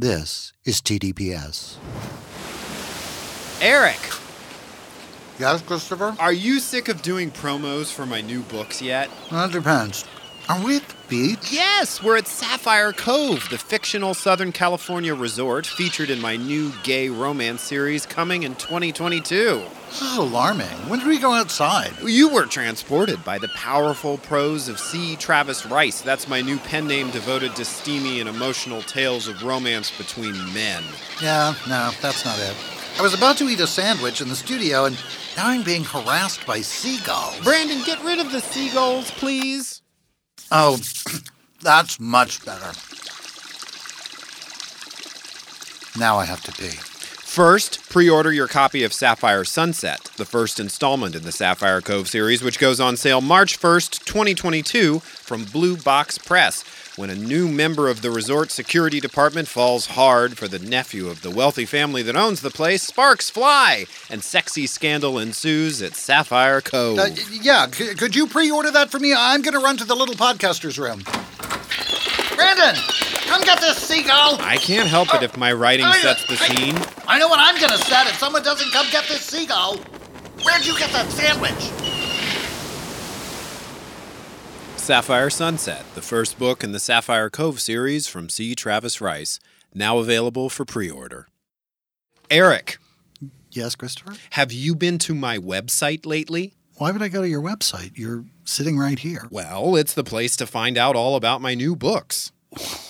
This is TDPS. Eric, Yes, Christopher? are you sick of doing promos for my new books yet? That depends. Are we at the beach? Yes, we're at Sapphire Cove, the fictional Southern California resort featured in my new gay romance series coming in 2022. This is alarming. When did we go outside? You were transported by the powerful prose of C. Travis Rice. That's my new pen name devoted to steamy and emotional tales of romance between men. Yeah, no, that's not it. I was about to eat a sandwich in the studio, and now I'm being harassed by seagulls. Brandon, get rid of the seagulls, please. Oh, that's much better. Now I have to pee. First, pre order your copy of Sapphire Sunset, the first installment in the Sapphire Cove series, which goes on sale March 1st, 2022, from Blue Box Press. When a new member of the resort security department falls hard for the nephew of the wealthy family that owns the place, sparks fly, and sexy scandal ensues at Sapphire Cove. Uh, yeah, c- could you pre order that for me? I'm going to run to the little podcaster's room. Brandon, come get this seagull! I can't help it if my writing I- sets the I- scene. I know what I'm going to set if someone doesn't come get this seagull. Where'd you get that sandwich? Sapphire Sunset, the first book in the Sapphire Cove series from C. Travis Rice, now available for pre order. Eric, Yes, Christopher? have you been to my website lately? Why would I go to your website? You're sitting right here. Well, it's the place to find out all about my new books.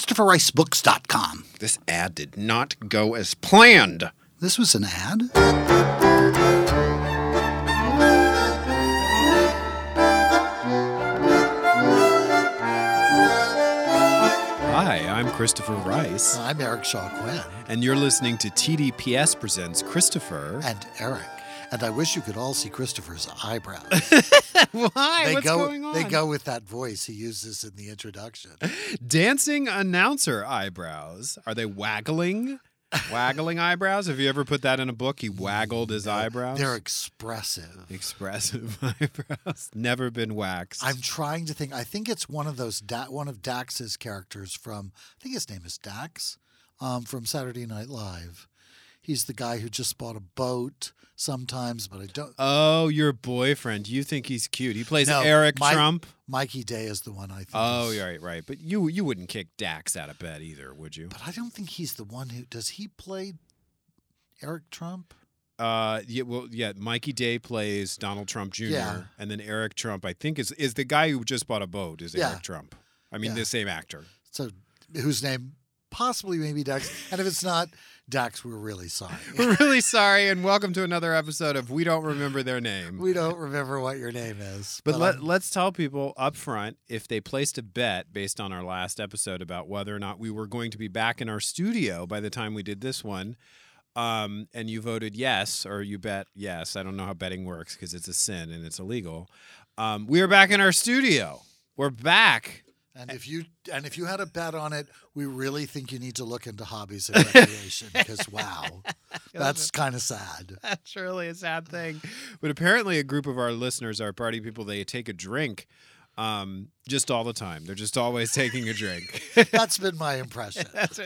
ChristopherRiceBooks.com. This ad did not go as planned. This was an ad? Hi, I'm Christopher Rice, I'm Eric Shaw Quinn and you're listening to TDPS Presents Christopher. and Eric. And I wish you could all see Christopher's eyebrows. Why? They What's go going on? they go with that voice he uses in the introduction. Dancing announcer eyebrows. Are they waggling? waggling eyebrows? Have you ever put that in a book? He waggled his eyebrows. They're expressive. expressive eyebrows. Never been waxed. I'm trying to think. I think it's one of those da- one of Dax's characters from I think his name is Dax um, from Saturday Night Live. He's the guy who just bought a boat sometimes, but I don't. oh, your boyfriend. You think he's cute. He plays No, Eric my- Trump. Mikey Day is the one I think. Oh, is- you're right, right. But you you wouldn't kick Dax out of bed either, would you? But I don't think he's the one who does. He play Eric Trump. Uh, yeah, well, yeah. Mikey Day plays Donald Trump Jr. Yeah. and then Eric Trump, I think, is is the guy who just bought a boat. Is Yeah. Eric Trump? I mean, Yeah. the same actor. So whose name possibly maybe Dax. and if it's not Dax, we're really sorry. We're really sorry, and welcome to another episode of We Don't Remember Their Name. we don't remember what your name is. But let, um, let's tell people up front if they placed a bet based on our last episode about whether or not we were going to be back in our studio by the time we did this one, um, and you voted yes, or you bet yes. I don't know how betting works because it's a sin and it's illegal. Um, we are back in our studio. We're back. And if you and if you had a bet on it, we really think you need to look into hobbies and recreation because wow, that's kind of sad. That's really a sad thing. But apparently, a group of our listeners, our party people, they take a drink um, just all the time. They're just always taking a drink. That's been my impression. That's.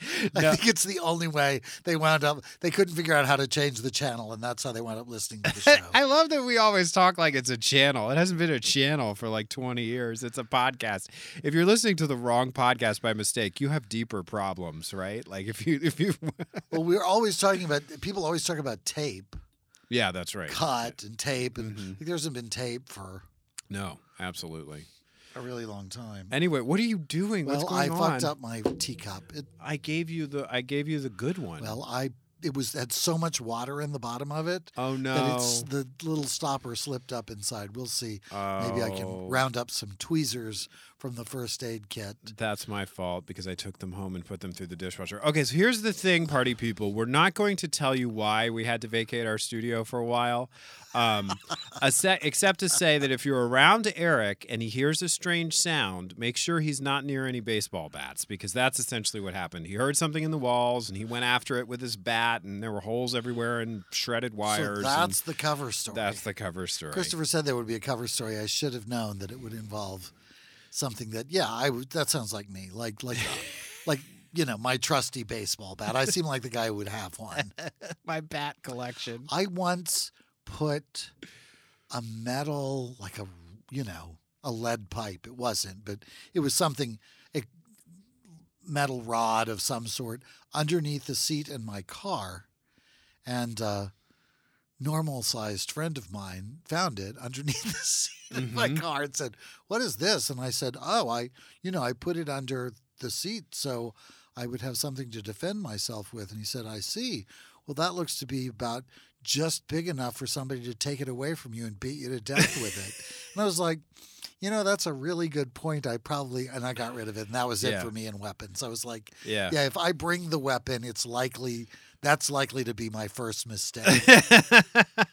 I No. think it's the only way they wound up. They couldn't figure out how to change the channel, and that's how they wound up listening to the show. I love that we always talk like it's a channel. It hasn't been a channel for like 20 years. It's a podcast. If you're listening to the wrong podcast by mistake, you have deeper problems, right? Like if you if you well, we're always talking about people always talk about tape, Yeah, that's right. cut, and tape, and Mhm. there hasn't been tape for No, absolutely. A really long time. Anyway, what are you doing? What's well, I on? fucked up my teacup. It, I gave you the I gave you the good one. well, I it was had so much water in the bottom of it Oh no. that it's the little stopper slipped up inside. We'll see. Maybe I Oh. can round up some tweezers from the first aid kit. That's my fault because I took them home and put them through the dishwasher. Okay, so here's the thing, party people. We're not going to tell you why we had to vacate our studio for a while, um, a se- except to say that if you're around Eric and he hears a strange sound, make sure he's not near any baseball bats because that's essentially what happened. He heard something in the walls and he went after it with his bat, and there were holes everywhere and shredded wires. So that's the cover story. that's the cover story. Christopher said there would be a cover story. I should have known that it would involve something that, yeah, I would. That sounds like me, like like like you know my trusty baseball bat. I seem like the guy who would have one. my bat collection. I once put a metal, like a you know a lead pipe. It wasn't, but it was something. A metal rod of some sort underneath the seat in my car, and a normal sized friend of mine found it underneath the seat in my mm-hmm. car and said, "What is this?" And I said, "Oh, I you know I put it under the seat so I would have something to defend myself with." And he said, "I see. Well, that looks to be about." Just big enough for somebody to take it away from you and beat you to death with it. And I was like, you know, that's a really good point. I probably, and I got rid of it. And that was it for me in weapons. I was like, Yeah. yeah, if I bring the weapon, it's likely, that's likely to be my first mistake.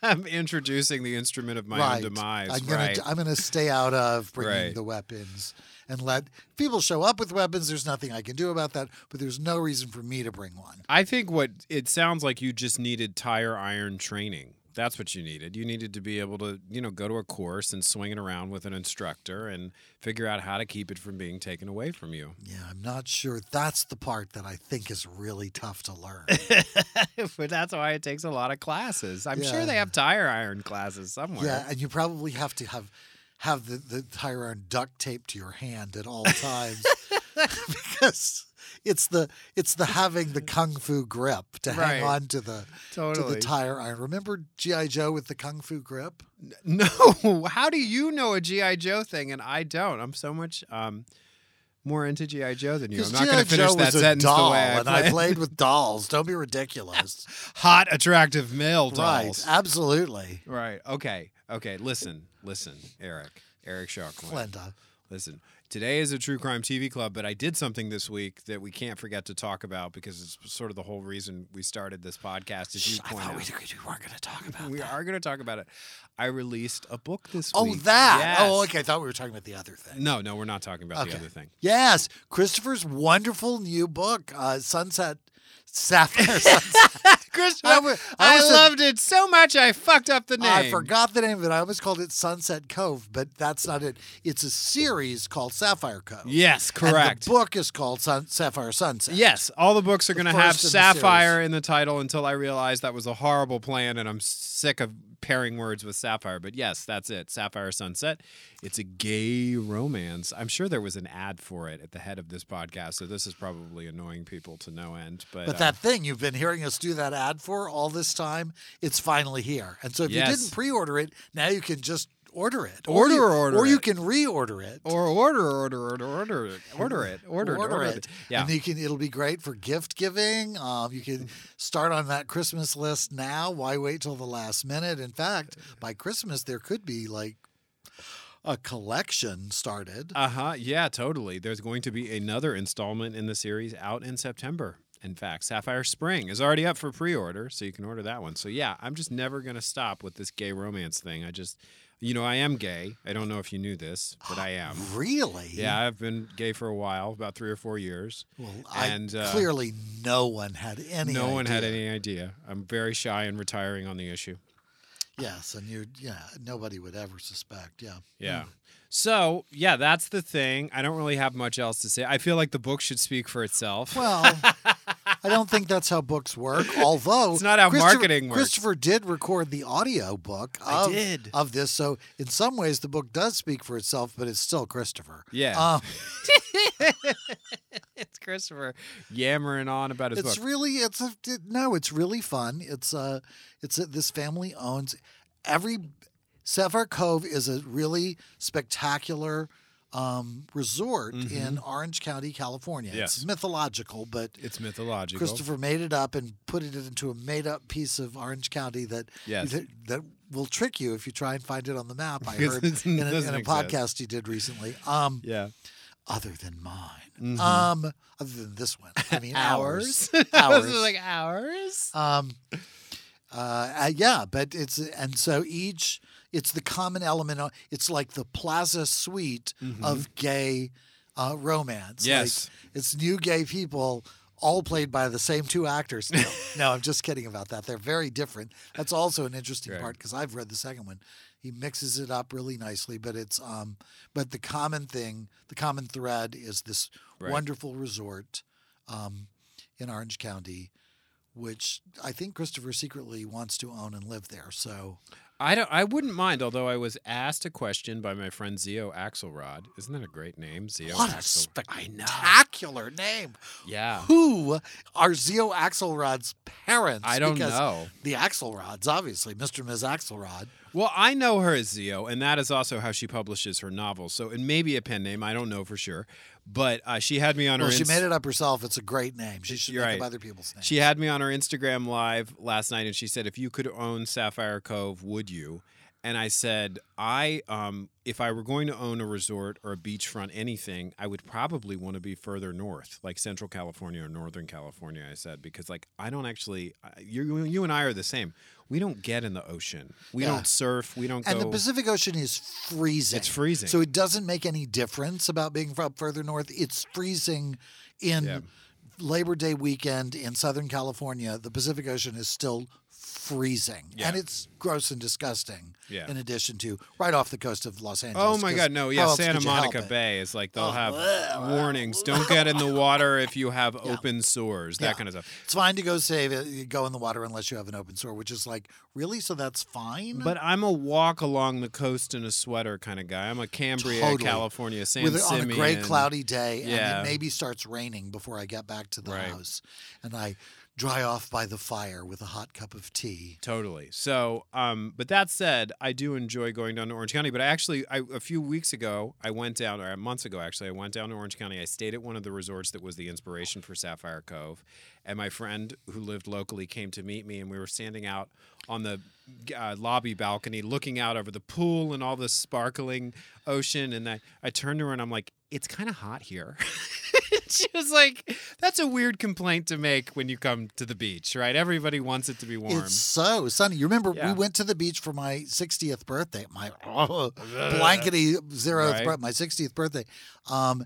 I'm introducing the instrument of my right. own demise. I'm gonna, right. I'm gonna stay out of bringing Right. the weapons and let people show up with weapons. There's nothing I can do about that, but there's no reason for me to bring one. I think what it sounds like you just needed tire iron training. That's what you needed. You needed to be able to, you know, go to a course and swing it around with an instructor and figure out how to keep it from being taken away from you. Yeah, I'm not sure. That's the part that I think is really tough to learn. but that's why it takes a lot of classes. I'm sure they have tire iron classes somewhere. Yeah, and you probably have to have have the, the tire iron duct taped to your hand at all times because it's the it's the having the kung fu grip to Right. hang on to the to the tire iron. Remember GI Joe with the kung fu grip? No, how do you know a GI Joe thing and I don't? I'm so much um, more into GI Joe than you. I'm not going to finish Joe that sentence doll, the way I and I played with dolls. Don't be ridiculous. Hot, attractive male right? dolls. Absolutely, Right. Okay. Okay. Listen. Listen, Eric. Eric Shaw Quinn. Glenda. Listen. Today is a true crime TV club, but I did something this week that we can't forget to talk about because it's sort of the whole reason we started this podcast. As you I point out, we, we weren't going to talk about we that. are going to talk about it. I released a book this Oh, week. Oh, that. Oh, okay. I thought we were talking about the other thing. No, no, we're not talking about the other thing. Yes, Christopher's wonderful new book, uh, Sunset Sapphire Sunset. I wa- I I, was a- loved it so much I fucked up the name. I forgot the name of it. I always called it Sunset Cove, but that's not it. It's a series called Sapphire Cove. Yes, And correct. the book is called Sun- Sapphire Sunset. Yes, all the books are going to have in the Sapphire in the title until I realized that was a horrible plan and I'm sick of pairing words with Sapphire. But yes, that's it. Sapphire Sunset. It's a gay romance. I'm sure there was an ad for it at the head of this podcast, so this is probably annoying people to no end. But, But uh, that thing you've been hearing us do that ad for all this time, it's finally here. And so if Yes. you didn't pre-order it, now you can just order it. Order or you, order or you can reorder it. or order, order, order, order it, order it, order, it, order it. Yeah. And you can it'll be great for gift giving. Um, you can start on that Christmas list now. Why wait till the last minute? In fact, by Christmas there could be like a collection started. Uh huh. Yeah, totally. There's going to be another installment in the series out in September. In fact, Sapphire Spring is already up for pre order, so you can order that one. So, yeah, I'm just never going to stop with this gay romance thing. I just, you know, I am gay. I don't know if you knew this, but I am. really? Yeah, I've been gay for a while, about three or four years. Well, I, And, uh, clearly no one had any. no one had idea. any idea. I'm very shy and retiring on the issue. Yes, and you, yeah, nobody would ever suspect. Yeah. Yeah. So, yeah, that's the thing. I don't really have much else to say. I feel like the book should speak for itself. Well, I don't think that's how books work. Although It's not how marketing works. Christopher did record the audio book I of, did. of this, so in some ways the book does speak for itself, but it's still Christopher. Yeah. Um, it's Christopher yammering on about his it's book. really it's a, it, no, it's really fun. It's uh it's a, this family owns every Sapphire Cove is a really spectacular um, resort in Orange County, California. Mm-hmm. Yes. It's mythological, but It's mythological. Christopher made it up and put it into a made-up piece of Orange County that Yes. that, that will trick you if you try and find it on the map. I heard in a, in a podcast he did recently. Um, Yeah. other than mine, Mm-hmm. um, other than this one, I mean ours, Hours. ours. like hours. Um, uh, uh, yeah, but it's and so each it's the common element. of- It's like the plaza suite of gay uh, romance. Mm-hmm. Yes. like, it's new gay people. All played by the same two actors. No, no, I'm just kidding about that. They're very different. That's also an interesting Right. part because I've read the second one. He mixes it up really nicely, but it's um, but the common thing, the common thread is this Right. wonderful resort um, in Orange County, which I think Christopher secretly wants to own and live there. So I don't. I wouldn't mind. Although I was asked a question by my friend Xio Axelrod. Isn't that a great name, Xio what a I know. spectacular name! Yeah. Who are Xio Axelrod's parents? I don't Because know. The Axelrods, obviously, Mr. and Ms. Axelrod. Well, I know her as Xio, and that is also how she publishes her novels. So it may be a pen name. I don't know for sure. But uh, she had me on Well, her. she Inst- made it up herself. It's a great name. She should You're make right. up other people's names. She had me on her Instagram live last night, and she said, "If you could own Sapphire Cove, would you?" And I said, "I, um, if I were going to own a resort or a beachfront anything, I would probably want to be further north, like Central California or Northern California." I said because, like, I don't actually. You, you and I are the same. We don't get in the ocean. We Yeah. don't surf. We don't and go. the Pacific Ocean is freezing. It's freezing. So it doesn't make any difference about being up further north. It's freezing in Yeah. Labor Day weekend in Southern California. The Pacific Ocean is still freezing. Yeah. And it's gross and disgusting. Yeah. In addition to right off the coast of Los Angeles. Oh my God, no! Yeah, Santa could you help Monica? Bay is like they'll Oh, have warnings: don't get in the water if you have Yeah. open sores, that Yeah. kind of stuff. It's fine to go save it, go in the water unless you have an open sore, which is like, really? So that's fine? But I'm a walk along the coast in a sweater kind of guy. I'm a Cambria, Totally. California, San with it on a gray, cloudy day, Yeah. and it maybe starts raining before I get back to the Right. house, and I dry off by the fire with a hot cup of tea. Totally. So, um, but that said, I do enjoy going down to Orange County. But I actually, I, a few weeks ago, I went down, or months ago actually, I went down to Orange County. I stayed at one of the resorts that was the inspiration for Sapphire Cove, and my friend who lived locally came to meet me, and we were standing out on the uh, lobby balcony, looking out over the pool and all the sparkling ocean. And I, I turned to her and I'm like, "It's kind of hot here." she was like, "That's a weird complaint to make when you come to the beach, right? Everybody wants it to be warm." It's so sunny. You remember Yeah. we went to the beach for my 60th birthday, my oh, blankety zeroth, Right. bir- my 60th birthday, um,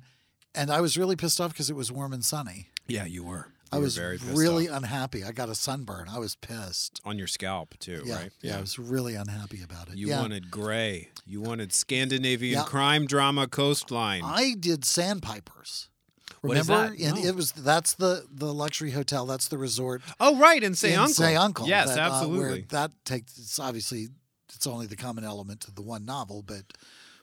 and I was really pissed off because it was warm and sunny. Yeah, you were. I You were was very really off. unhappy. I got a sunburn. I was pissed. on your scalp too, Yeah, right? yeah, I was really unhappy about it. You yeah. wanted gray. You wanted Scandinavian Yeah. crime drama coastline. I did Sandpipers. Remember? that? And No. it was that's the the luxury hotel. That's the resort. oh, right, and say in uncle. Say Uncle. Yes, that, uh, where absolutely. that takes it's obviously it's only the common element to the one novel, but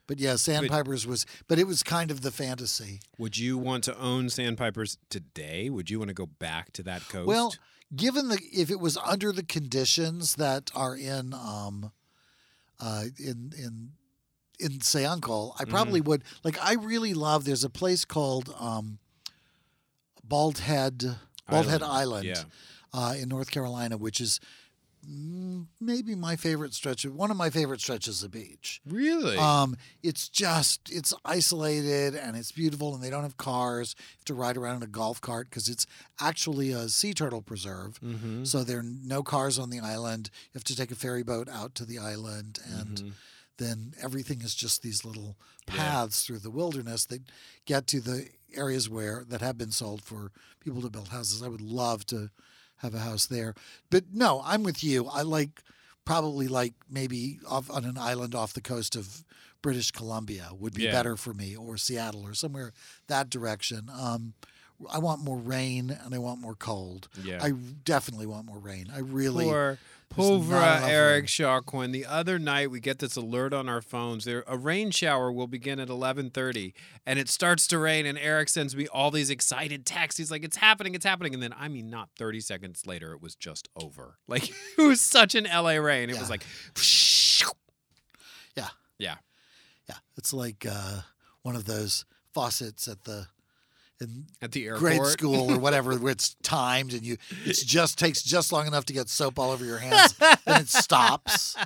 but yeah, Sandpipers was but it was kind of the fantasy. Would you want to own Sandpipers today? Would you want to go back to that coast? Well, given the if it was under the conditions that are in um uh in in in say uncle i probably Mm-hmm. would like i really love there's a place called um bald head bald head island Yeah. uh, in north carolina which is maybe my favorite stretch of one of my favorite stretches of beach Really? um, it's just it's isolated and it's beautiful, and they don't have cars. You have to ride around in a golf cart because it's actually a sea turtle preserve. mm-hmm. So there are no cars on the island. You have to take a ferry boat out to the island, and Mm-hmm. Then everything is just these little paths through the wilderness that get to the areas where that have been sold for people to build houses. I would love to have a house there, but no, I'm with you. I like probably like maybe off on an island off the coast of British Columbia would be Yeah. better for me, or Seattle, or somewhere that direction. Um, I want more rain and I want more cold. Yeah. I definitely want more rain. I really. There's not Povra enough Eric room. Charquin. The other night, we get this alert on our phones. There, a rain shower will begin at 11:30, and it starts to rain. And Eric sends me all these excited texts. He's like, "It's happening! It's happening!" And then, I mean, not 30 seconds later, it was just over. Like it was such an LA rain. It Yeah. was like, Yeah. yeah, Yeah, it's like uh, one of those faucets at the in At the airport. grade school or whatever where it's timed and you it just takes just long enough to get soap all over your hands and it stops.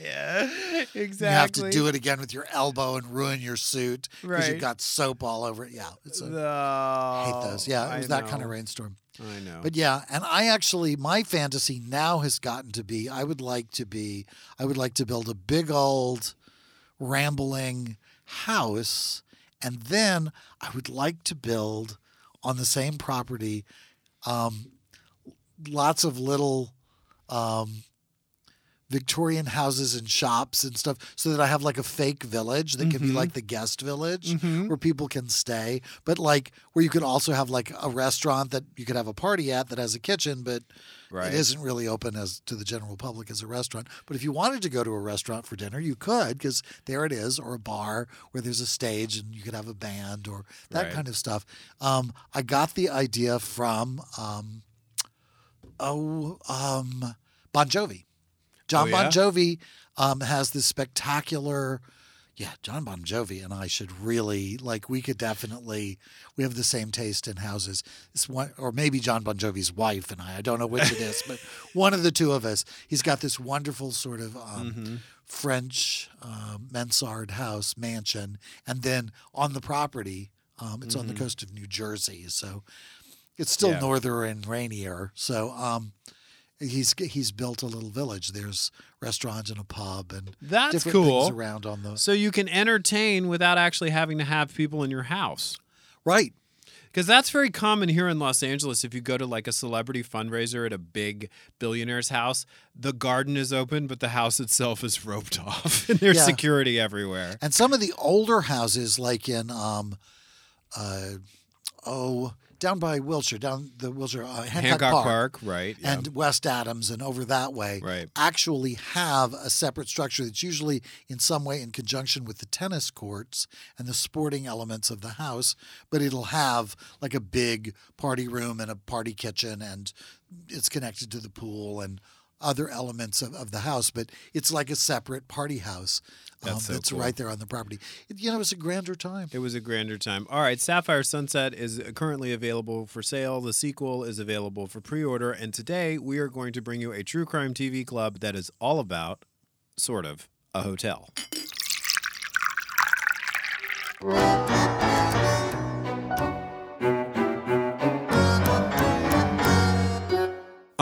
Yeah, exactly. You have to do it again with your elbow and ruin your suit because Right. you've got soap all over it. Yeah, it's a, No, I hate those. Yeah, it was that kind of rainstorm. I know. But yeah, and I actually my fantasy now has gotten to be I would like to be I would like to build a big old rambling house and then I would like to build on the same property um, lots of little um, Victorian houses and shops and stuff so that I have like a fake village that can be Mhm. like the guest village Mhm. where people can stay, but like where you could also have like a restaurant that you could have a party at that has a kitchen, but right. it isn't really open as to the general public as a restaurant. But if you wanted to go to a restaurant for dinner, you could because there it is, or a bar where there's a stage and you could have a band or that Right. kind of stuff. Um, I got the idea from um, oh um, Bon Jovi. John Oh, Bon yeah? Jovi um, has this spectacular. Yeah, John Bon Jovi and I should really like. We could definitely. We have the same taste in houses. This one, or maybe John Bon Jovi's wife and I. I don't know which it is, but one of the two of us. He's got this wonderful sort of um, Mhm. French um, mansard house mansion, and then on the property, um, it's on the Mhm. coast of New Jersey, so it's still Yeah. norther and rainier. So um, he's he's built a little village. There's restaurants and a pub and That's different cool. things around on the So you can entertain without actually having to have people in your house. right. Because that's very common here in Los Angeles. If you go to like a celebrity fundraiser at a big billionaire's house, the garden is open, but the house itself is roped off, and there's Yeah. security everywhere. And some of the older houses, like in um, uh, oh, down by Wilshire, down the Wilshire uh, Hancock, Hancock Park, Park, right? yeah. and West Adams, and over that way, right. actually have a separate structure that's usually in some way in conjunction with the tennis courts and the sporting elements of the house, but it'll have like a big party room and a party kitchen and it's connected to the pool and other elements of, of the house, but it's like a separate party house um, That's that's, cool. right there on the property. It- you know, it's a grander time. It was a grander time. All right, Sapphire Sunset is currently available for sale. The sequel is available for pre order. And today we are going to bring you a true crime TV club that is all about, sort of, a hotel.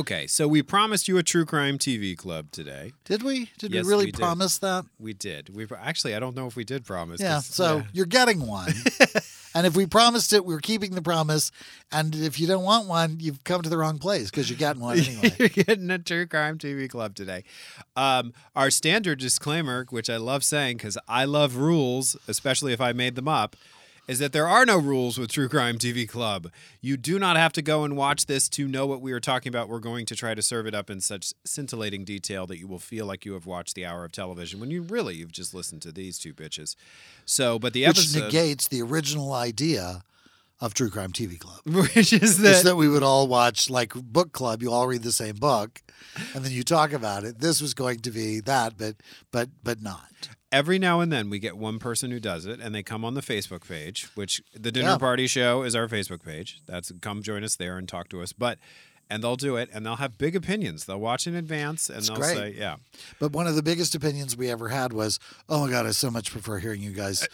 Okay, so we promised you a true crime TV club today. Did we? Did Yes, we really we did. promise that? We did. We actually, I don't know if we did promise. Yeah. 'cause- So you're getting one. and if we promised it, we're keeping the promise. And if you don't want one, you've come to the wrong place because you're getting one anyway. You're getting a true crime TV club today. Um, our standard disclaimer, which I love saying because I love rules, especially if I made them up, is that there are no rules with True Crime TV Club. You do not have to go and watch this to know what we are talking about. We're going to try to serve it up in such scintillating detail that you will feel like you have watched the hour of television when you really you've just listened to these two bitches. So, but the Which negates the original idea of True Crime TV Club. which is that that we would all watch like book club. You all read the same book, and then you talk about it. This was going to be that, but but but not. Every now and then we get one person who does it and they come on the Facebook page, which the dinner Yeah. party show is our Facebook page. That's come join us there and talk to us. But and they'll do it and they'll have big opinions. They'll watch in advance and It's they'll great. say, Yeah. But one of the biggest opinions we ever had was, "Oh my god, I so much prefer hearing you guys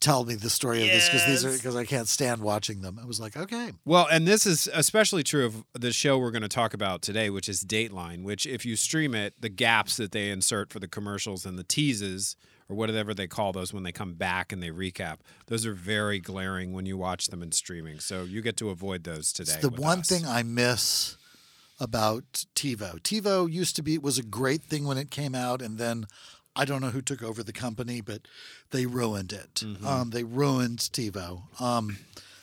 tell me the story of this because these are because I can't stand watching them." I was like, "Okay, Well, and this is especially true of the show we're going to talk about today, which is Dateline, which if you stream it, the gaps that they insert for the commercials and the teases or whatever they call those when they come back and they recap. Those are very glaring when you watch them in streaming. So you get to avoid those today. It's the one us. thing I miss about TiVo. TiVo used to be was a great thing when it came out, and then I don't know who took over the company, but they ruined it. Mm-hmm. Um, they ruined TiVo. Um,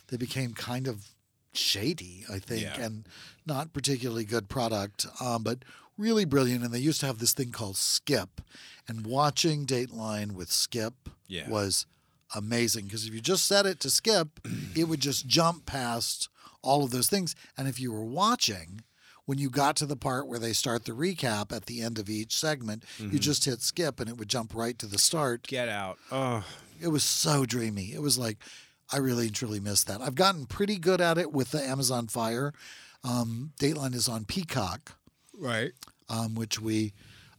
they became kind of shady, I think, Yeah. and not particularly good product, um, but really brilliant. And they used to have this thing called Skip, and watching Dateline with Skip Yeah. was amazing because if you just set it to skip, it would just jump past all of those things. And if you were watching, when you got to the part where they start the recap at the end of each segment, Mm-hmm. you just hit skip and it would jump right to the start. Get out. Oh, It was so dreamy. It was like, I really and truly missed that. I've gotten pretty good at it with the Amazon Fire. Um, Dateline is on Peacock right. um, which we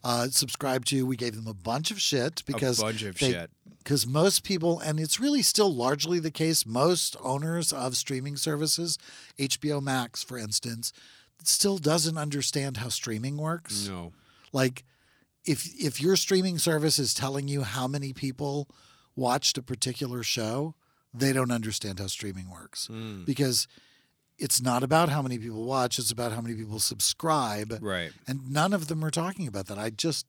uh, subscribed to. We gave them a bunch of shit because a bunch of they- shit. Because most people, and it's really still largely the case, most owners of streaming services, HBO Max, for instance, still doesn't understand how streaming works. No. Like, if if your streaming service is telling you how many people watched a particular show, they don't understand how streaming works Hmm. because it's not about how many people watch; it's about how many people subscribe Right. and none of them are talking about that. I just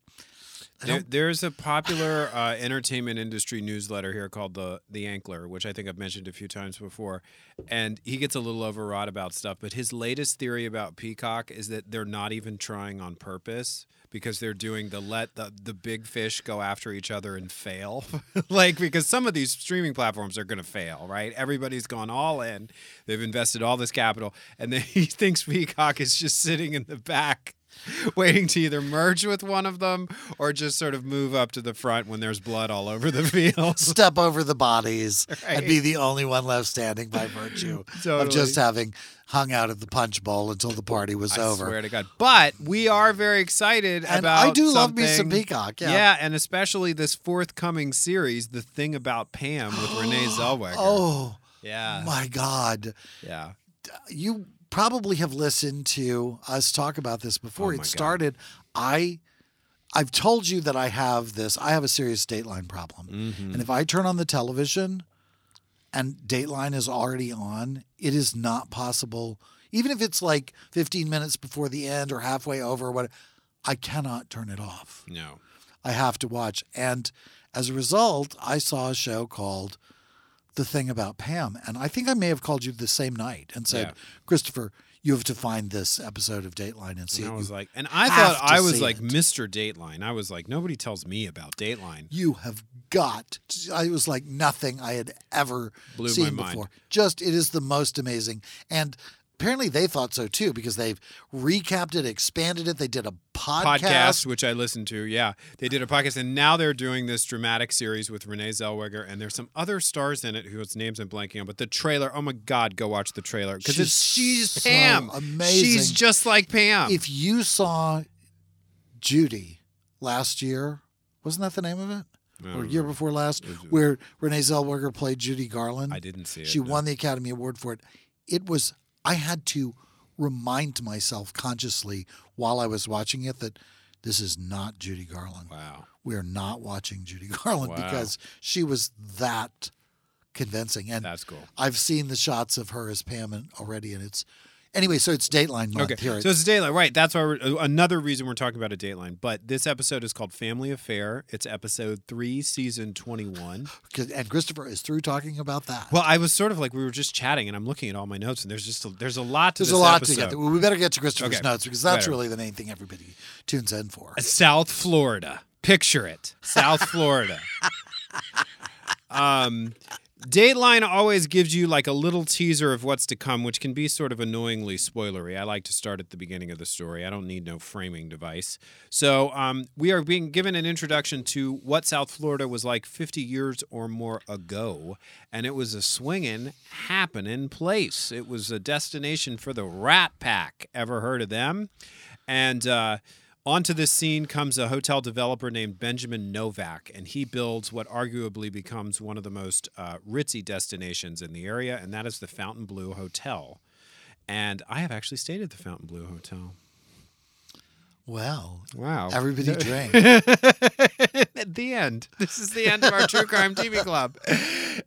I There, there's a popular uh, entertainment industry newsletter here called the the Ankler, which I think I've mentioned a few times before, and he gets a little overwrought about stuff. But his latest theory about Peacock is that they're not even trying on purpose because they're doing the let the, the big fish go after each other and fail, like because some of these streaming platforms are going to fail, right? Everybody's gone all in, they've invested all this capital, and then he thinks Peacock is just sitting in the back waiting to either merge with one of them or just sort of move up to the front when there's blood all over the field. step over the bodies and be the only one left standing by virtue of just having hung out at the punch bowl until the party was I over. swear to God. But we are very excited And about I do love me some something- Peacock. Yeah. and especially this forthcoming series, The Thing About Pam with Renee Zellweger. Oh yeah. my God. yeah. You probably have listened to us talk about this before Oh, it God. started. I I've told you that I have this. I have a serious Dateline problem. Mm-hmm. And if I turn on the television and Dateline is already on, it is not possible. Even if it's like 15 minutes before the end or halfway over, or what I cannot turn it off. No. I have to watch. And as a result, I saw a show called The Thing About Pam. And I think I may have called you the same night and said, Yeah. Christopher, you have to find this episode of Dateline and see And it. I was You- like, and I thought I was like it. Mr. Dateline. I was like, nobody tells me about Dateline. you have got I was like nothing I had ever Blew my seen mind. before. Just it is the most amazing. And apparently they thought so too because they've recapped it, expanded it. They did a podcast. podcast, which I listened to. Yeah, they did a podcast, and now they're doing this dramatic series with Renee Zellweger, and there's some other stars in it whose names I'm blanking on. But the trailer, oh my God, go watch the trailer because She's she's so Pam. amazing. She's just like Pam. If you saw Judy last year, wasn't that the name of it? Or year before last, where Renee Zellweger played Judy Garland. I didn't see it. She no. won the Academy Award for it. It was I had to remind myself consciously while I was watching it that this is not Judy Garland. Wow. We are not watching Judy Garland Wow. because she was that convincing. And That's cool. I've seen the shots of her as Pam already, and it's anyway. So it's Dateline month. Okay, Here, so it's Dateline, right? That's why we're, uh, another reason we're talking about a Dateline. But this episode is called Family Affair. It's episode three, season twenty-one. and Christopher is through talking about that. Well, I was sort of like we were just chatting, and I'm looking at all my notes, and there's just a, there's a lot to There's this a lot episode. to get. to. We better get to Christopher's Okay. notes because that's Better. really the main thing everybody tunes in for. South Florida. Picture it. South Florida. um, Dateline always gives you like a little teaser of what's to come, which can be sort of annoyingly spoilery. I like to start at the beginning of the story. I don't need no framing device. So um, we are being given an introduction to what South Florida was like 50 years or more ago, and it was a swinging, happening place. It was a destination for the Rat Pack. Ever heard of them? And uh, onto this scene comes a hotel developer named Benjamin Novak, and he builds what arguably becomes one of the most uh, ritzy destinations in the area, and that is the Fontainebleau Hotel. And I have actually stayed at the Fontainebleau Hotel. Well, Wow. everybody drank. At the end. This is the end of our True Crime TV Club.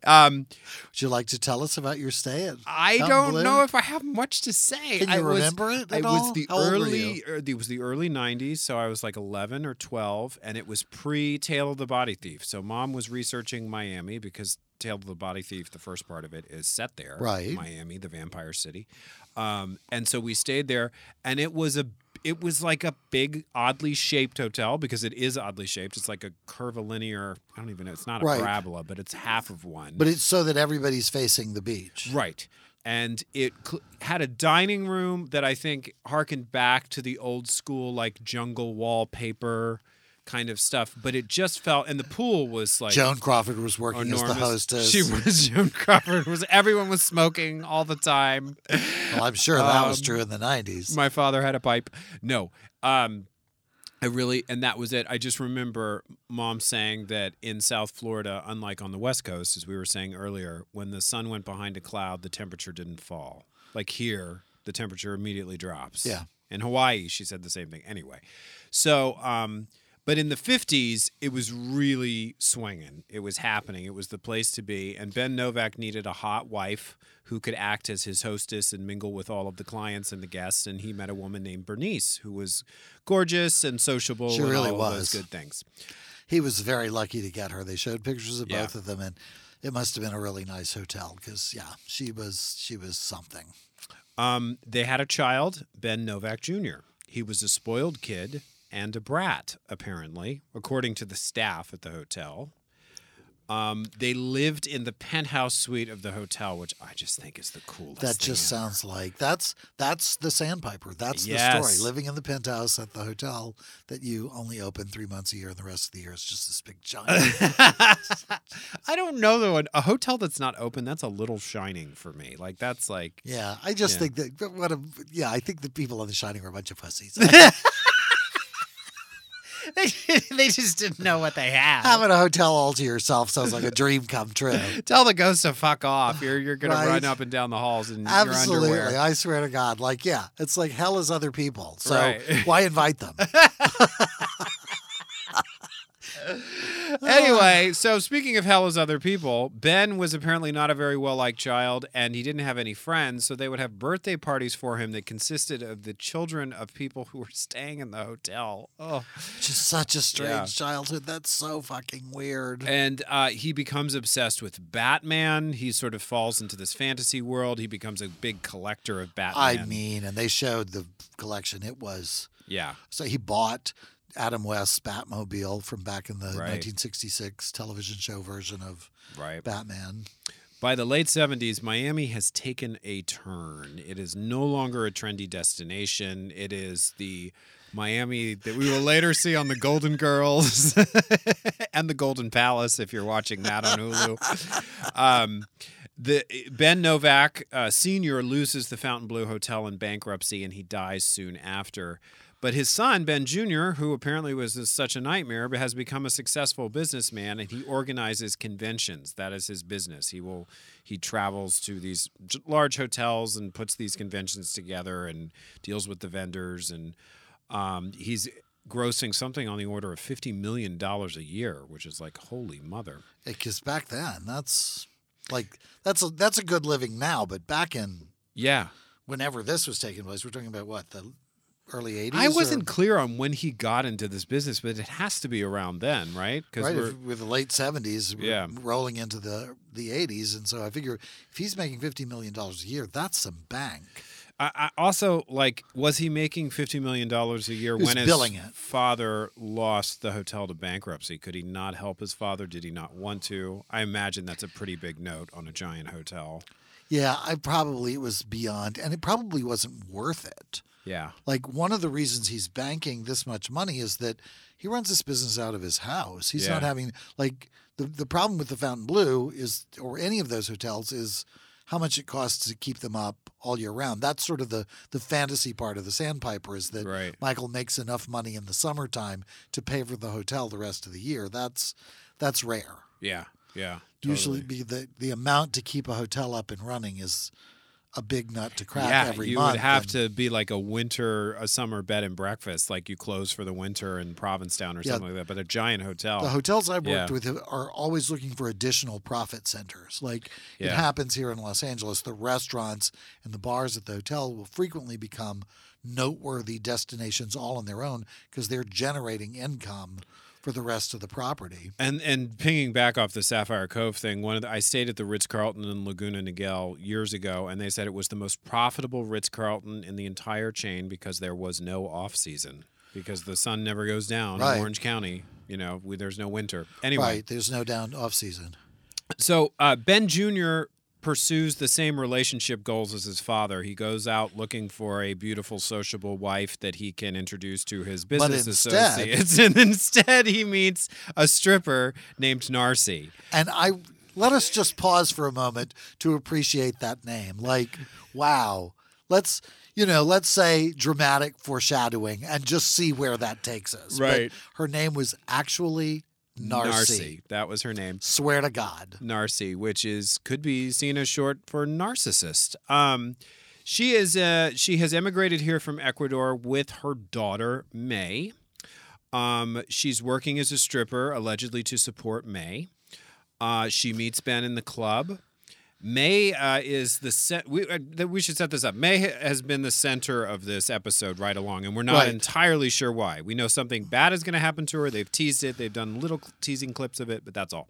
Um, Would you like to tell us about your stay at? I Fountain don't Blue? know if I have much to say. Can you I was- remember it at It was the How old were early. you? er, It was the early '90s, so I was like 11 or 12, and it was pre Tale of the Body Thief. So mom was researching Miami because Tale of the Body Thief, the first part of it, is set there, Right. Miami, the vampire city, um, and so we stayed there, and it was a. It was like a big, oddly shaped hotel because it is oddly shaped. It's like a curvilinear. I don't even know. It's not a Right. parabola, but it's half of one. But it's so that everybody's facing the beach. Right. And it cl- had a dining room that I think harkened back to the old school, like jungle wallpaper kind of stuff. But it just felt, and the pool was like Joan Crawford was working as the enormous. hostess. She was Joan Crawford. Was everyone was smoking all the time? well, I'm sure that was Um, true in the 90s. My father had a pipe. No. Um, I really, and that was it. I just remember mom saying that in South Florida, unlike on the West Coast, as we were saying earlier, when the sun went behind a cloud, the temperature didn't fall. Like here, the temperature immediately drops. Yeah. In Hawaii, she said the same thing. Anyway, so, um, but in the 50s, it was really swinging. It was happening. It was the place to be. And Ben Novak needed a hot wife who could act as his hostess and mingle with all of the clients and the guests. And he met a woman named Bernice who was gorgeous and sociable She and really was. good things. he was very lucky to get her. They showed pictures of Yeah. both of them, and it must have been a really nice hotel because, yeah, she was she was something. Um, they had a child, Ben Novak Jr. He was a spoiled kid and a brat, apparently, according to the staff at the hotel. Um, they lived in the penthouse suite of the hotel, which I just think is the coolest. That just ever. sounds like that's that's the Sandpiper. That's the story. Living in the penthouse at the hotel that you only open three months a year, and the rest of the year is just this big giant. I don't know though. A- A hotel that's not open, that's a little shining for me. Like that's like yeah, I just Yeah. think that what a yeah. I think the people on The Shining are a bunch of pussies. they, they just didn't know what they had. Having a hotel all to yourself sounds like a dream come true. Tell the ghost to fuck off. You're you're gonna Right. run up and down the halls in your Absolutely, underwear. I swear to God. Like, yeah, it's like hell is other people. So Right. why invite them? anyway, so speaking of hell as other people, Ben was apparently not a very well liked child and he didn't have any friends, so they would have birthday parties for him that consisted of the children of people who were staying in the hotel. Oh. Just such a strange Yeah. childhood. That's so fucking weird. And uh, he becomes obsessed with Batman. He sort of falls into this fantasy world. He becomes a big collector of Batman. I mean, and they showed the collection. It was yeah. so he bought Adam West's Batmobile from back in the Right. 1966 television show version of Right. Batman. By the late 70s, Miami has taken a turn. It is no longer a trendy destination. It is the Miami that we will later see on the Golden Girls and the Golden Palace if you're watching that on Hulu. Um, the Ben Novak uh, Senior loses the Fontainebleau Hotel in bankruptcy and he dies soon after. But his son, Ben Jr., who apparently was such a nightmare, but has become a successful businessman and he organizes conventions. That is his business. He will he travels to these large hotels and puts these conventions together and deals with the vendors and um, he's grossing something on the order of fifty million dollars a year, which is like holy mother. Because back then, that's like that's a that's a good living now. But back in Yeah, whenever this was taking place, we're talking about what the early 80s. I wasn't clear on when he got into this business, but it has to be around then, right? Because right we're the late 70s we're Yeah. rolling into the the 80s and so i figure if he's making 50 million dollars a year that's some bank I, I also like was he making fifty million dollars a year when his father lost the hotel to bankruptcy? Could he not help his father? Did he not want to? I imagine that's a pretty big note on a giant hotel. yeah i probably it was beyond and it probably wasn't worth it Yeah. like one of the reasons he's banking this much money is that he runs this business out of his house he's not having like the, the problem with the Fontainebleau is or any of those hotels is how much it costs to keep them up all year round that's sort of the the fantasy part of the sandpiper is that Right. Michael makes enough money in the summertime to pay for the hotel the rest of the year. That's that's rare. Yeah. Yeah. Usually, be the the amount to keep a hotel up and running is a big nut to crack yeah, every you month. would have and- to be like a winter, a summer bed and breakfast, like you close for the winter in Provincetown or Yeah. something like that. But a giant hotel. The hotels I've Yeah. worked with are always looking for additional profit centers. Like it happens here in Los Angeles, the restaurants and the bars at the hotel will frequently become noteworthy destinations all on their own because they're generating income for the rest of the property. And and pinging back off the Sapphire Cove thing, one of the, I stayed at the Ritz Carlton in Laguna Niguel years ago, and they said it was the most profitable Ritz Carlton in the entire chain because there was no off season because the sun never goes down Right. in Orange County. You know, we, there's no winter. Anyway, Right. There's no down off season. so uh, Ben Jr. pursues the same relationship goals as his father. He goes out looking for a beautiful, sociable wife that he can introduce to his business instead- associates, and instead he meets a stripper named Narcy. And I let us just pause for a moment to appreciate that name. Like, wow. Let's you know, let's say dramatic foreshadowing and just see where that takes us. But Right. her name was actually Narcy. That was her name. Swear to God. Narcy, which is could be seen as short for narcissist. Um, she is uh, she has emigrated here from Ecuador with her daughter May. Um, she's working as a stripper, allegedly to support May. Uh, she meets Ben in the club. May uh, is the set. We uh, we should set this up. May has been the center of this episode right along, and we're not Right. entirely sure why. We know something bad is going to happen to her. They've teased it. They've done little teasing clips of it, but that's all.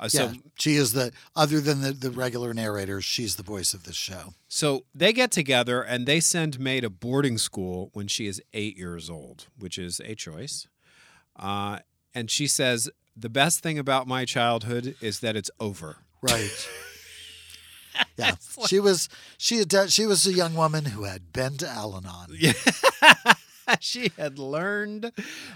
Uh, so yeah, she is the other than the, the regular narrators, she's the voice of this show. So they get together and they send May to boarding school when she is eight years old, which is a choice. Uh, and she says, The best thing about my childhood is that it's over. Right. yeah, she was she had she was a young woman who had been to Al-Anon. Yeah. she had learned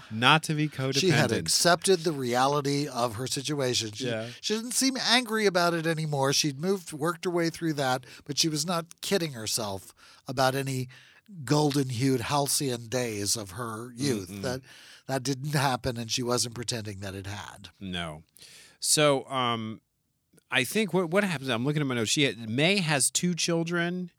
not to be codependent. She had accepted the reality of her situation. She, Yeah. she didn't seem angry about it anymore. She'd moved, worked her way through that, but she was not kidding herself about any golden hued halcyon days of her youth. That that didn't happen, and she wasn't pretending that it had. no. So um, I think what, what happens, I'm looking at my notes. She had, May has two children.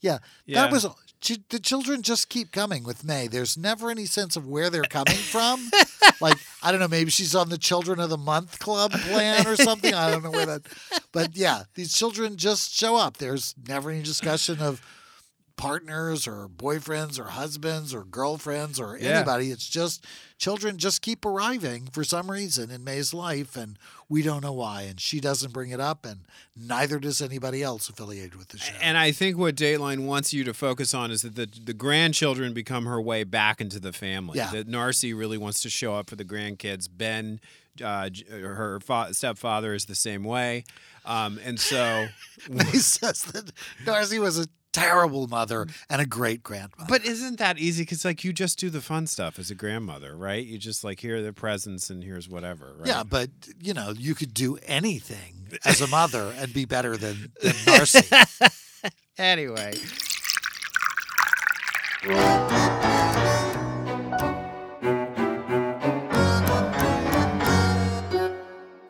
Yeah, Yeah. that was. The children just keep coming with May. There's never any sense of where they're coming from. like I don't know, maybe she's on the Children of the Month Club plan or something. I don't know where that. But yeah, these children just show up. There's never any discussion of partners or boyfriends or husbands or girlfriends or Yeah. anybody. It's just children just keep arriving for some reason in May's life, and we don't know why. And she doesn't bring it up, and neither does anybody else affiliated with the show. And I think what Dateline wants you to focus on is that the, the grandchildren become her way back into the family. Yeah. That Narcy really wants to show up for the grandkids. Ben, uh, her fa- stepfather, is the same way. Um, and so, he says that Narcy was a terrible mother mm. and a great grandmother. but isn't that easy? Because like you just do the fun stuff as a grandmother, right? You just like here are the presents and here's whatever, right? yeah, but you know, you could do anything as a mother and be better than, than Narcy. Anyway.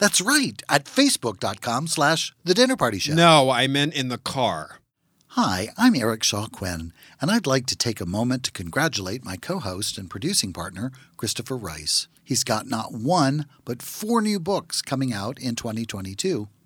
That's right, at facebook.com slash the dinner party show. No, I meant in the car. Hi, I'm Eric Shaw Quinn, and I'd like to take a moment to congratulate my co host and producing partner, Christopher Rice. He's got not one, but four new books coming out in 2022.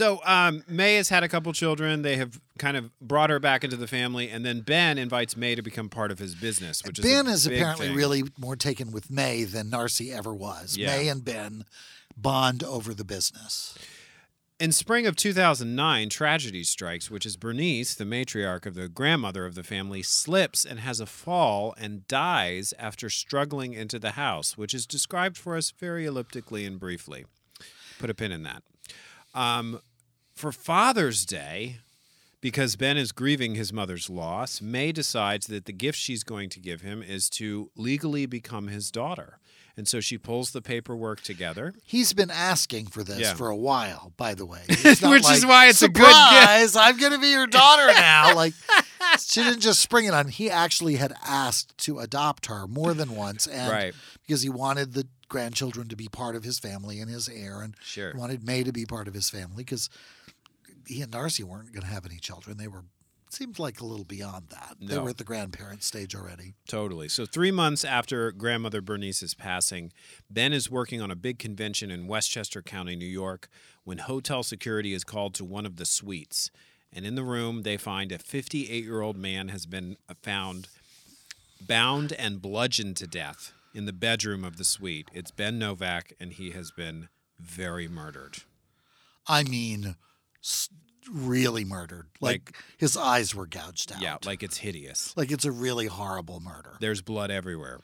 So um, May has had a couple children. They have kind of brought her back into the family, and then Ben invites May to become part of his business, which is Ben is apparently thing. really more taken with May than Narcy ever was. Yeah. May and Ben bond over the business. In spring of 2009, tragedy strikes, which is Bernice, the matriarch of the grandmother of the family, slips and has a fall and dies after struggling into the house, which is described for us very elliptically and briefly. Put a pin in that. Um, for Father's Day, because Ben is grieving his mother's loss, May decides that the gift she's going to give him is to legally become his daughter. And so she pulls the paperwork together. He's been asking for this Yeah. for a while, by the way. Which is why it's a good gift." I'm going to be your daughter now. like she didn't just spring it on. He actually had asked to adopt her more than once, and Right. because he wanted the grandchildren to be part of his family and his heir, and Sure. wanted May to be part of his family because he and Narcy weren't going to have any children. They were seemed like a little beyond that. They were at the grandparent stage already. Totally. So, three months after grandmother Bernice's passing, Ben is working on a big convention in Westchester County, New York, when hotel security is called to one of the suites. And in the room, they find a 58 year old man has been uh, found bound and bludgeoned to death in the bedroom of the suite. It's Ben Novak, and he has been very murdered. I mean, really murdered. Like, Like- his eyes were gouged out. Yeah, like it's hideous. like it's a really horrible murder. There's blood everywhere.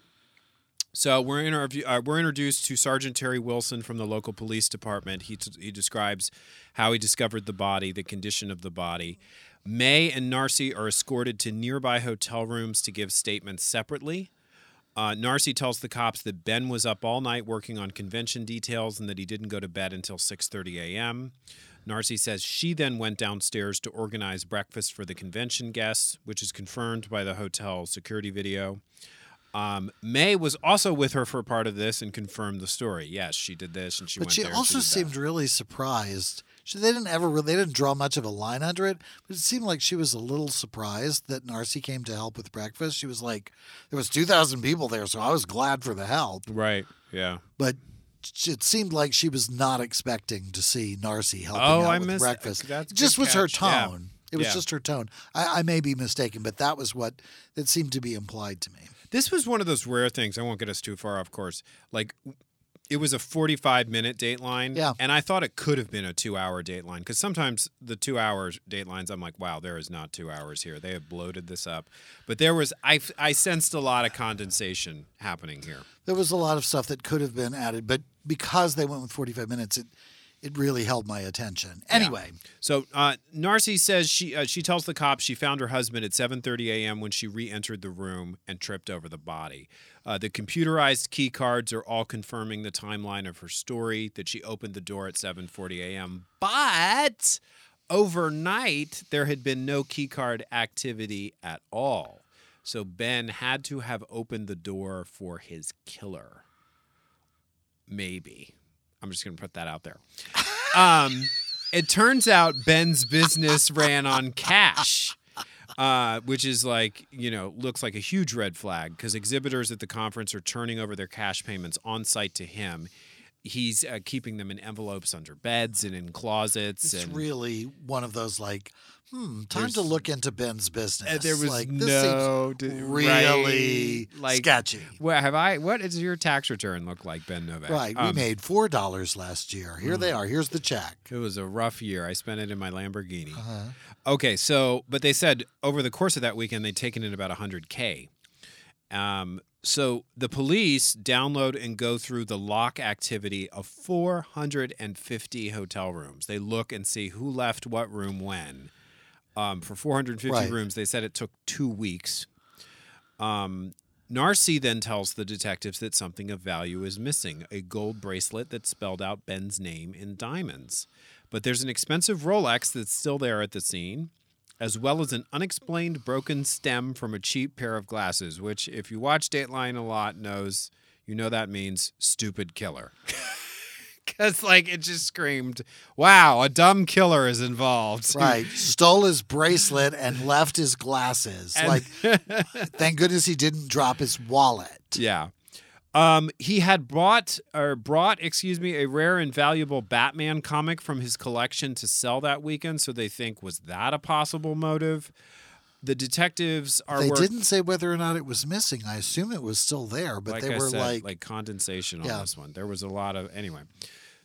So we're interview, uh, we're introduced to Sergeant Terry Wilson from the local police department. He t- he describes how he discovered the body, the condition of the body. May and Narcy are escorted to nearby hotel rooms to give statements separately. Uh, Narcy tells the cops that Ben was up all night working on convention details and that he didn't go to bed until 6:30 a.m. Narcy says she then went downstairs to organize breakfast for the convention guests, which is confirmed by the hotel security video. Um, May was also with her for part of this and confirmed the story. Yes, she did this and she but went she also that. seemed really surprised. She, they didn't ever really, they didn't draw much of a line under it, but it seemed like she was a little surprised that Narcy came to help with breakfast. She was like, there was 2,000 people there, so I was glad for the help. right. Yeah. But it seemed like she was not expecting to see Narcy helping Oh, out I with missed- breakfast. Uh, that's it just was her catch. Yeah. tone. It was Yeah. just her tone. I, I may be mistaken, but that was what that seemed to be implied to me. This was one of those rare things. I won't get us too far off course. Like, it was a 45 minute dateline. Yeah. And I thought it could have been a two hour dateline because sometimes the two hour datelines, I'm like, wow, there is not two hours here. They have bloated this up. But there was, I, I sensed a lot of condensation happening here. There was a lot of stuff that could have been added, but because they went with 45 minutes, it it really held my attention. Anyway, So uh, Narcy says she uh, she tells the cops she found her husband at 7:30 a.m. when she re-entered the room and tripped over the body. Uh, the computerized key cards are all confirming the timeline of her story that she opened the door at 7:40 a.m. But overnight there had been no key card activity at all. So Ben had to have opened the door for his killer. Maybe. I'm just going to put that out there. Um, it turns out Ben's business ran on cash, uh, which is like, you know, looks like a huge red flag because exhibitors at the conference are turning over their cash payments on site to him. He's uh, keeping them in envelopes under beds and in closets. it's and really one of those like, hmm, time to look into Ben's business. Uh, there was like, this no d- really right, like- sketchy. What have I? What does your tax return look like, Ben Novak? Right, we Um, mm. made four dollars last year. Here they are. Here's the check. It was a rough year. I spent it in my Lamborghini. Uh-huh. Okay, so but they said over the course of that weekend they'd taken in about 100k. Um, so the police download and go through the lock activity of 450 hotel rooms. They look and see who left what room when. Um, for 450 Right. rooms, they said it took two weeks. Um, Narcy then tells the detectives that something of value is missing a gold bracelet that spelled out Ben's name in diamonds. But there's an expensive Rolex that's still there at the scene, as well as an unexplained broken stem from a cheap pair of glasses, which, if you watch Dateline a lot, knows you know that means stupid killer. Because, like, it just screamed, wow, a dumb killer is involved. Right. Stole his bracelet and left his glasses. And- like, thank goodness he didn't drop his wallet. Yeah. Um, he had bought or brought, excuse me, a rare and valuable Batman comic from his collection to sell that weekend. So they think was that a possible motive? The detectives are. They work- didn't say whether or not it was missing. I assume it was still there, but like they I were said, like, condensation on Yeah. this one. There was a lot of anyway.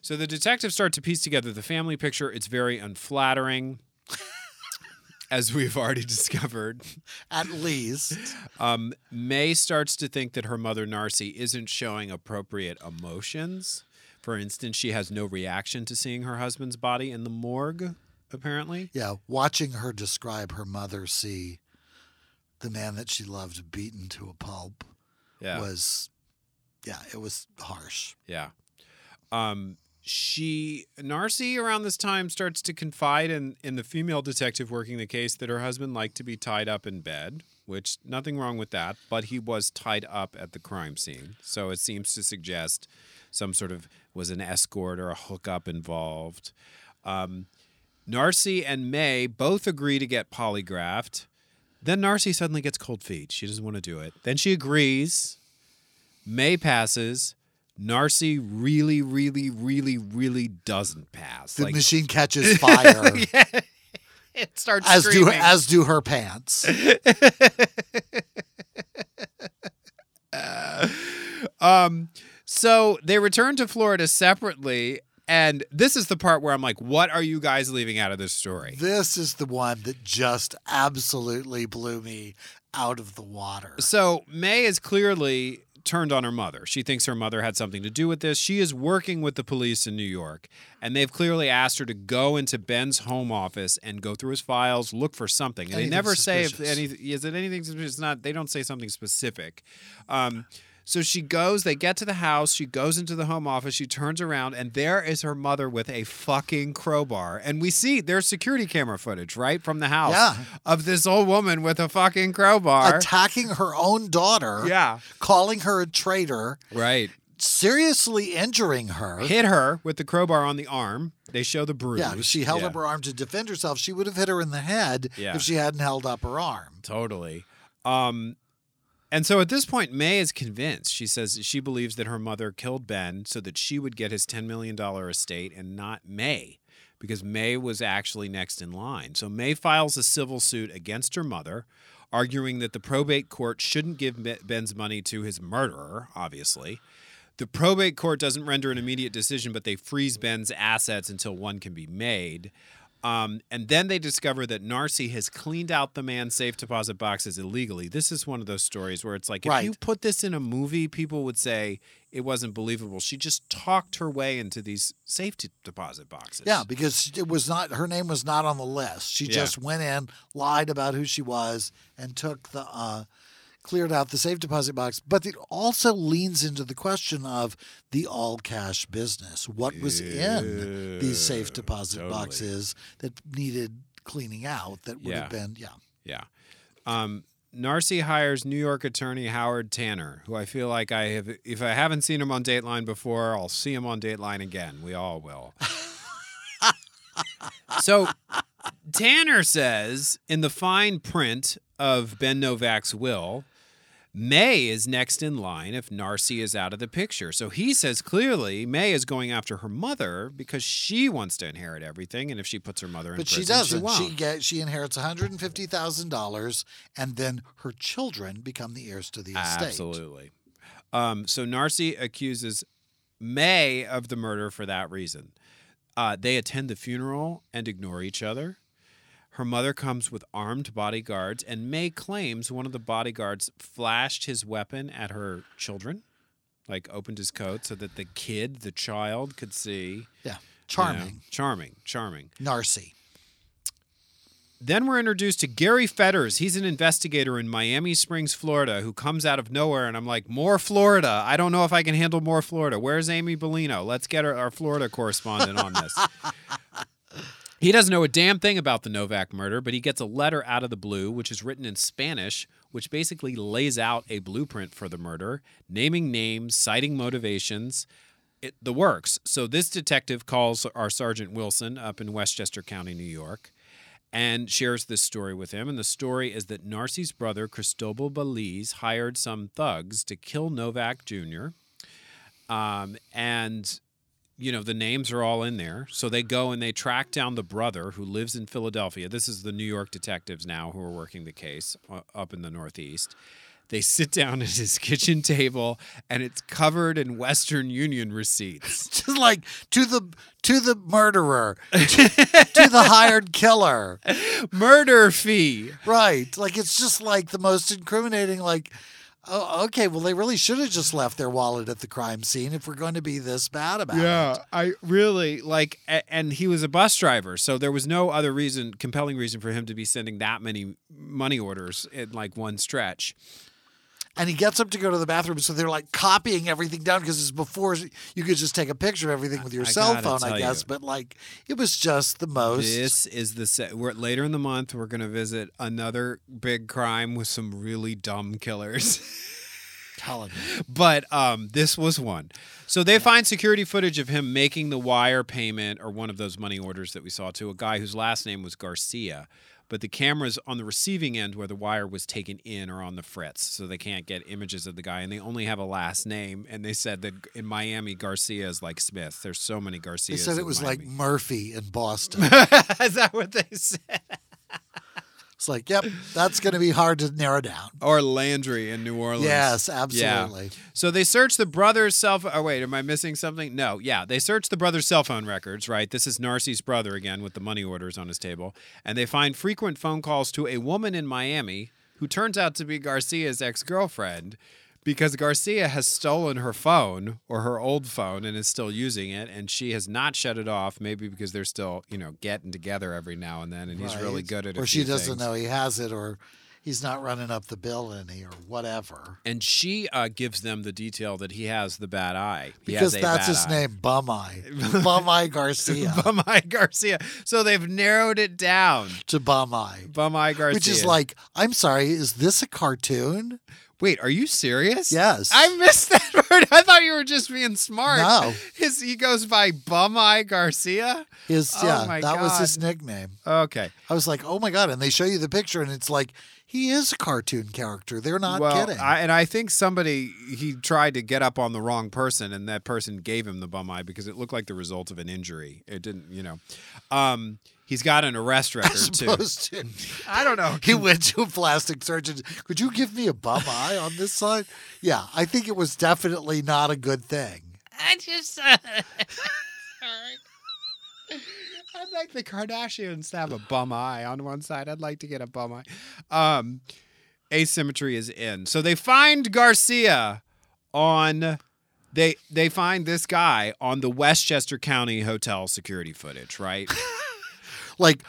So the detectives start to piece together the family picture. It's very unflattering, as we've already discovered. at least. Um, May starts to think that her mother Narcy isn't showing appropriate emotions. For instance, she has no reaction to seeing her husband's body in the morgue. Apparently, Yeah, watching her describe her mother see the man that she loved beaten to a pulp yeah, was, yeah, it was harsh. yeah. Um, she Narcy around this time starts to confide in in the female detective working the case that her husband liked to be tied up in bed, which nothing wrong with that, but he was tied up at the crime scene, so it seems to suggest some sort of was an escort or a hookup involved. Um, Narcy and May both agree to get polygraphed. Then Narcy suddenly gets cold feet. She doesn't want to do it. Then she agrees. May passes. Narcy really, really, really, really doesn't pass. The like machine catches fire, it starts as do screaming. as do her pants. Um, so they return to Florida separately, and this is the part where I'm like, "What are you guys leaving out of this story?" This is the one that just absolutely blew me out of the water. So May is clearly turned on her mother. She thinks her mother had something to do with this. She is working with the police in New York, and they've clearly asked her to go into Ben's home office and go through his files, look for something. And Anything they never say if any is it anything suspicious. It's not. They don't say something specific. Um, so she goes. They get to the house. She goes into the home office. She turns around, and there is her mother with a fucking crowbar. And we see there's security camera footage right from the house Yeah. of this old woman with a fucking crowbar. Attacking her own daughter, Yeah. calling her a traitor, Right. seriously injuring her. Hit her with the crowbar on the arm. They show the bruise. Yeah, she held Yeah, up her arm to defend herself. She would have hit her in the head Yeah. if she hadn't held up her arm. Totally. Um, and so at this point, May is convinced. She says she believes that her mother killed Ben so that she would get his $10 million estate and not May, because May was actually next in line. So May files a civil suit against her mother, arguing that the probate court shouldn't give Ben's money to his murderer, obviously. The probate court doesn't render an immediate decision, but they freeze Ben's assets until one can be made. Um, and then they discover that Narcy has cleaned out the man's safe deposit boxes illegally. This is one of those stories where it's like, if you put this in a movie, people would say it wasn't believable. She just talked her way into these safe t- deposit boxes. Yeah, because it was not her name was not on the list. She Yeah. just went in, lied about who she was, and took the uh, cleared out the safe deposit box. But it also leans into the question of the all cash business. What was in these safe deposit totally. boxes that needed cleaning out? That would Yeah. have been yeah. Yeah. Um, Narcy hires New York attorney Howard Tanner, who I feel like I have. If I haven't seen him on Dateline before, I'll see him on Dateline again. We all will. so, Tanner says in the fine print of Ben Novak's will, May is next in line if Narcy is out of the picture. So he says clearly May is going after her mother because she wants to inherit everything, and if she puts her mother in But she doesn't. won't. She get she inherits one hundred and fifty thousand dollars, and then her children become the heirs to the estate. Absolutely. Um, so Narcy accuses May of the murder for that reason. Uh, they attend the funeral and ignore each other. Her mother comes with armed bodyguards, and May claims one of the bodyguards flashed his weapon at her children, like opened his coat so that the kid, the child, could see. Yeah, you know. charming, charming, charming. Narcy. then we're introduced to Gary Fetters. He's an investigator in Miami Springs, Florida, who comes out of nowhere. And I'm like, more Florida. I don't know if I can handle more Florida. Where's Amy Bellino? Let's get our, our Florida correspondent on this. he doesn't know a damn thing about the Novak murder, but he gets a letter out of the blue, which is written in Spanish, which basically lays out a blueprint for the murder, naming names, citing motivations. It, the works. So this detective calls our Sergeant Wilson up in Westchester County, New York and shares this story with him. And the story is that Narcy's brother, Cristobal Veliz, hired some thugs to kill Novak Jr. Um, and, you know, the names are all in there. So they go and they track down the brother who lives in Philadelphia. This is the New York detectives now who are working the case uh, up in the Northeast. They sit down at his kitchen table and it's covered in Western Union receipts. Just like to the to the murderer, to, to the hired killer. Murder fee. Right. Like it's just like the most incriminating like Oh, okay. Well, they really should have just left their wallet at the crime scene if we're going to be this bad about Yeah, it. Yeah, I really like, and he was a bus driver, so there was no other reason, compelling reason for him to be sending that many money orders in like one stretch. And he gets up to go to the bathroom, so they're like copying everything down because it's before you could just take a picture of everything with your I cell phone, I guess. you. But like, it was just the most. This is the set. We're later in the month. We're gonna visit another big crime with some really dumb killers. telling you. but um, this was one. So they find security footage of him making the wire payment or one of those money orders that we saw to a guy whose last name was Garcia. But the cameras on the receiving end where the wire was taken in are on the fritz, so they can't get images of the guy, and they only have a last name. And they said that in Miami, Garcia is like Smith. There's so many Garcias. They said it was like Murphy in Boston. is that what they said? it's like, yep, that's going to be hard to narrow down. Or Landry in New Orleans. Yes, Yeah. absolutely. So they search the brother's cell phone. Oh, wait, am I missing something? No, yeah. They search the brother's cell phone records, right? This is Narcy's brother again with the money orders on his table. And they find frequent phone calls to a woman in Miami who turns out to be Garcia's ex girlfriend because Garcia has stolen her phone or her old phone and is still using it. And she has not shut it off, maybe because they're still, you know, getting together every now and then. And he's really good at it. Or she doesn't know he has it, or he's not running up the bill any, or whatever. And she uh, gives them the detail that he has the bad eye. He Because that's his eye. name, Bum Eye. Bum Eye Garcia Bum Eye Garcia. So they've narrowed it down. to Bum Eye. Bum Eye Garcia. Which is like, I'm sorry, is this a cartoon? Wait, are you serious? Yes. I missed that word. I thought you were just being smart. No. His he goes by Bum Eye Garcia. His Oh yeah, that was his nickname. Okay. I was like, oh my god! And they show you the picture, and it's like he is a cartoon character. They're not well, kidding. I, and I think somebody he tried to get up on the wrong person, and that person gave him the bum eye because it looked like the result of an injury. It didn't, you know. Um, he's got an arrest record As too. to, I don't know. he went to a plastic surgeon. Could you give me a bum eye on this side? Yeah, I think it was definitely not a good thing. I just. Uh, I'd like the Kardashians to have a bum eye on one side. I'd like to get a bum eye. Um, asymmetry is in. So they find Garcia on. They they find this guy on the Westchester County Hotel security footage, right? Like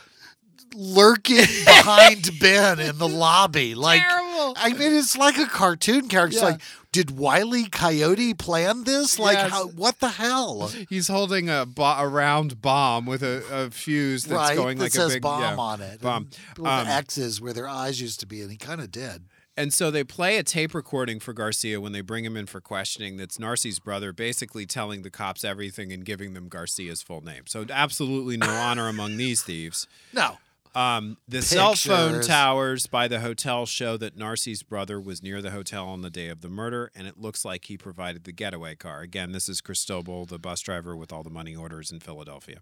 lurking behind Ben in the lobby. Like Terrible. I mean, it's like a cartoon character. It's Yeah. like, did Wiley Coyote plan this? Like, Yes. how, what the hell? He's holding a, bo- a round bomb with a, a fuse that's right, going that like says a big bomb yeah, on it. Bomb. With Um, X's where their eyes used to be, and he kind of did. And so they play a tape recording for Garcia when they bring him in for questioning. That's Narcy's brother basically telling the cops everything and giving them Garcia's full name. So absolutely no honor among these thieves. No. Um, the cell phone towers by the hotel show that Narcy's brother was near the hotel on the day of the murder, and it looks like he provided the getaway car. Again, this is Cristobal, the bus driver with all the money orders in Philadelphia.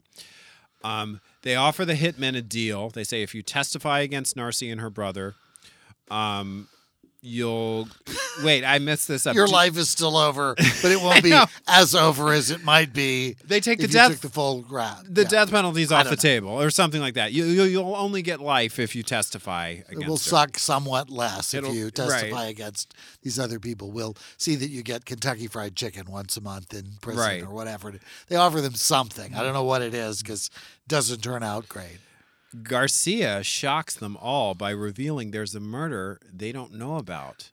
Um, they offer the hitmen a deal. They say if you testify against Narci and her brother, um, you'll wait. I missed this up. Your Do- life is still over, but it won't be as over as it might be They take the death the full grab. the Yeah. death penalty's I off the know. table or something like that. You, you you'll only get life if you testify against It will her. suck somewhat less It'll- if you right. testify against these other people. We'll see that you get Kentucky Fried Chicken once a month in prison Right. or whatever. They offer them something. I don't know what it is because it doesn't turn out great. Garcia shocks them all by revealing there's a murder they don't know about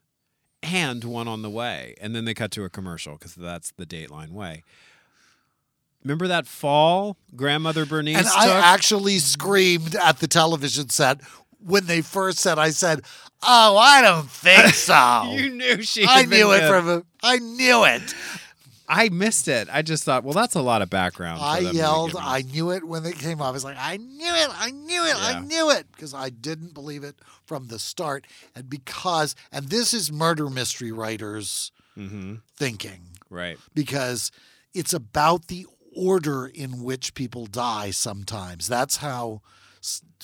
and one on the way. And then they cut to a commercial because that's the Dateline way. Remember that fall grandmother Bernice And took? I actually screamed at the television set when they first said, I said, Oh, I don't think so. you knew she. I knew it from a, I knew it. I missed it. I just thought, well, that's a lot of background. I them to be yelled, I knew it when it came off. I was like, I knew it, I knew it, Yeah. I knew it. Because I didn't believe it from the start. And because, and this is murder mystery writers Mhm. thinking, Right. because it's about the order in which people die sometimes. That's how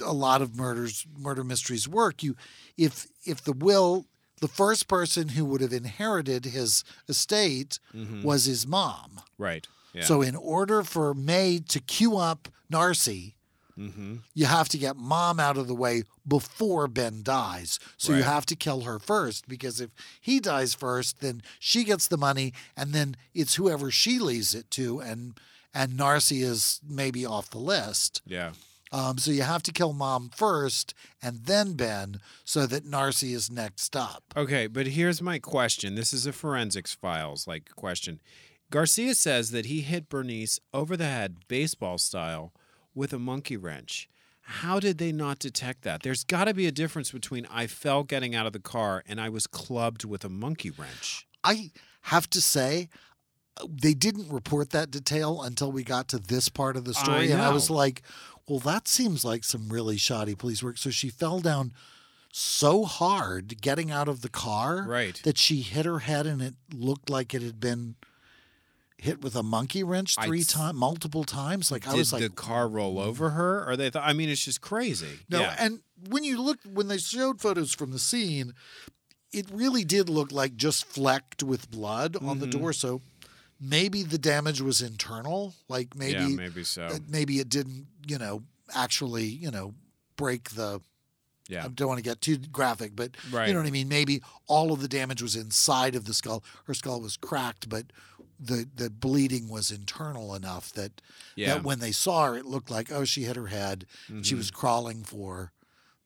a lot of murders, murder mysteries work. You, if, if the will, the first person who would have inherited his estate Mhm. was his mom. Right. Yeah. So, in order for May to queue up Narcy, hmm you have to get mom out of the way before Ben dies. So, you have to kill her first because if he dies first, then she gets the money, and then it's whoever she leaves it to, and and Narcy is maybe off the list. Yeah. Um, so you have to kill mom first, and then Ben, so that Narcy is next up. Okay, but here's my question. This is a forensics files like question. Garcia says that he hit Bernice over the head, baseball style, with a monkey wrench. How did they not detect that? There's got to be a difference between I fell getting out of the car and I was clubbed with a monkey wrench. I have to say, uh, they didn't report that detail until we got to this part of the I story. And I was like, well, that seems like some really shoddy police work. So she fell down so hard getting out of the car Right. that she hit her head and it looked like it had been hit with a monkey wrench three times, multiple times. Like I was like, the car roll over her, or they thought? I mean, it's just crazy. No, Yeah. and when you look when they showed photos from the scene, it really did look like just flecked with blood on the Mhm. Maybe the damage was internal. Like maybe yeah, maybe so. maybe it didn't, you know, actually, you know, break the Yeah. I don't want to get too graphic, but Right. you know what I mean? Maybe all of the damage was inside of the skull. Her skull was cracked, but the the bleeding was internal enough that Yeah. that when they saw her, it looked like oh, she hit her head. and She was crawling for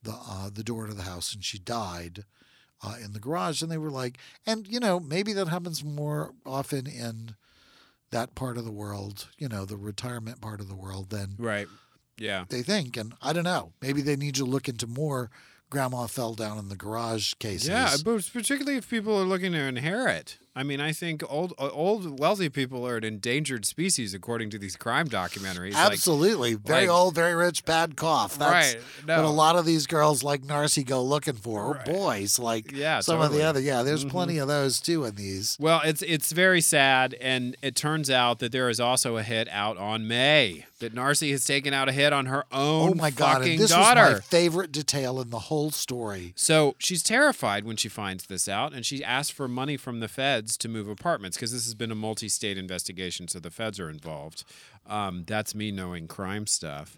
the uh, the door to the house, and she died uh, in the garage. And they were like, and you know, maybe that happens more often in that part of the world, you know, the retirement part of the world than Right. Yeah. they think. And I don't know, maybe they need to look into more. Grandma fell down in the garage cases. Yeah, but particularly if people are looking to inherit. I mean, I think old old wealthy people are an endangered species according to these crime documentaries. Like, Absolutely. very like- old, very rich, bad cough. That's right. what a lot of these girls like Narcy go looking for. Right. Or boys like Yeah, some of the other. Yeah, there's Mhm. plenty of those too in these. Well, it's it's very sad, and it turns out that there is also a hit out on May. That Narcy has taken out a hit on her own Oh my god! fucking And this daughter. was my favorite detail in the whole story. So she's terrified when she finds this out, and she asks for money from the feds to move apartments because this has been a multi state investigation, so the feds are involved. Um, that's me knowing crime stuff.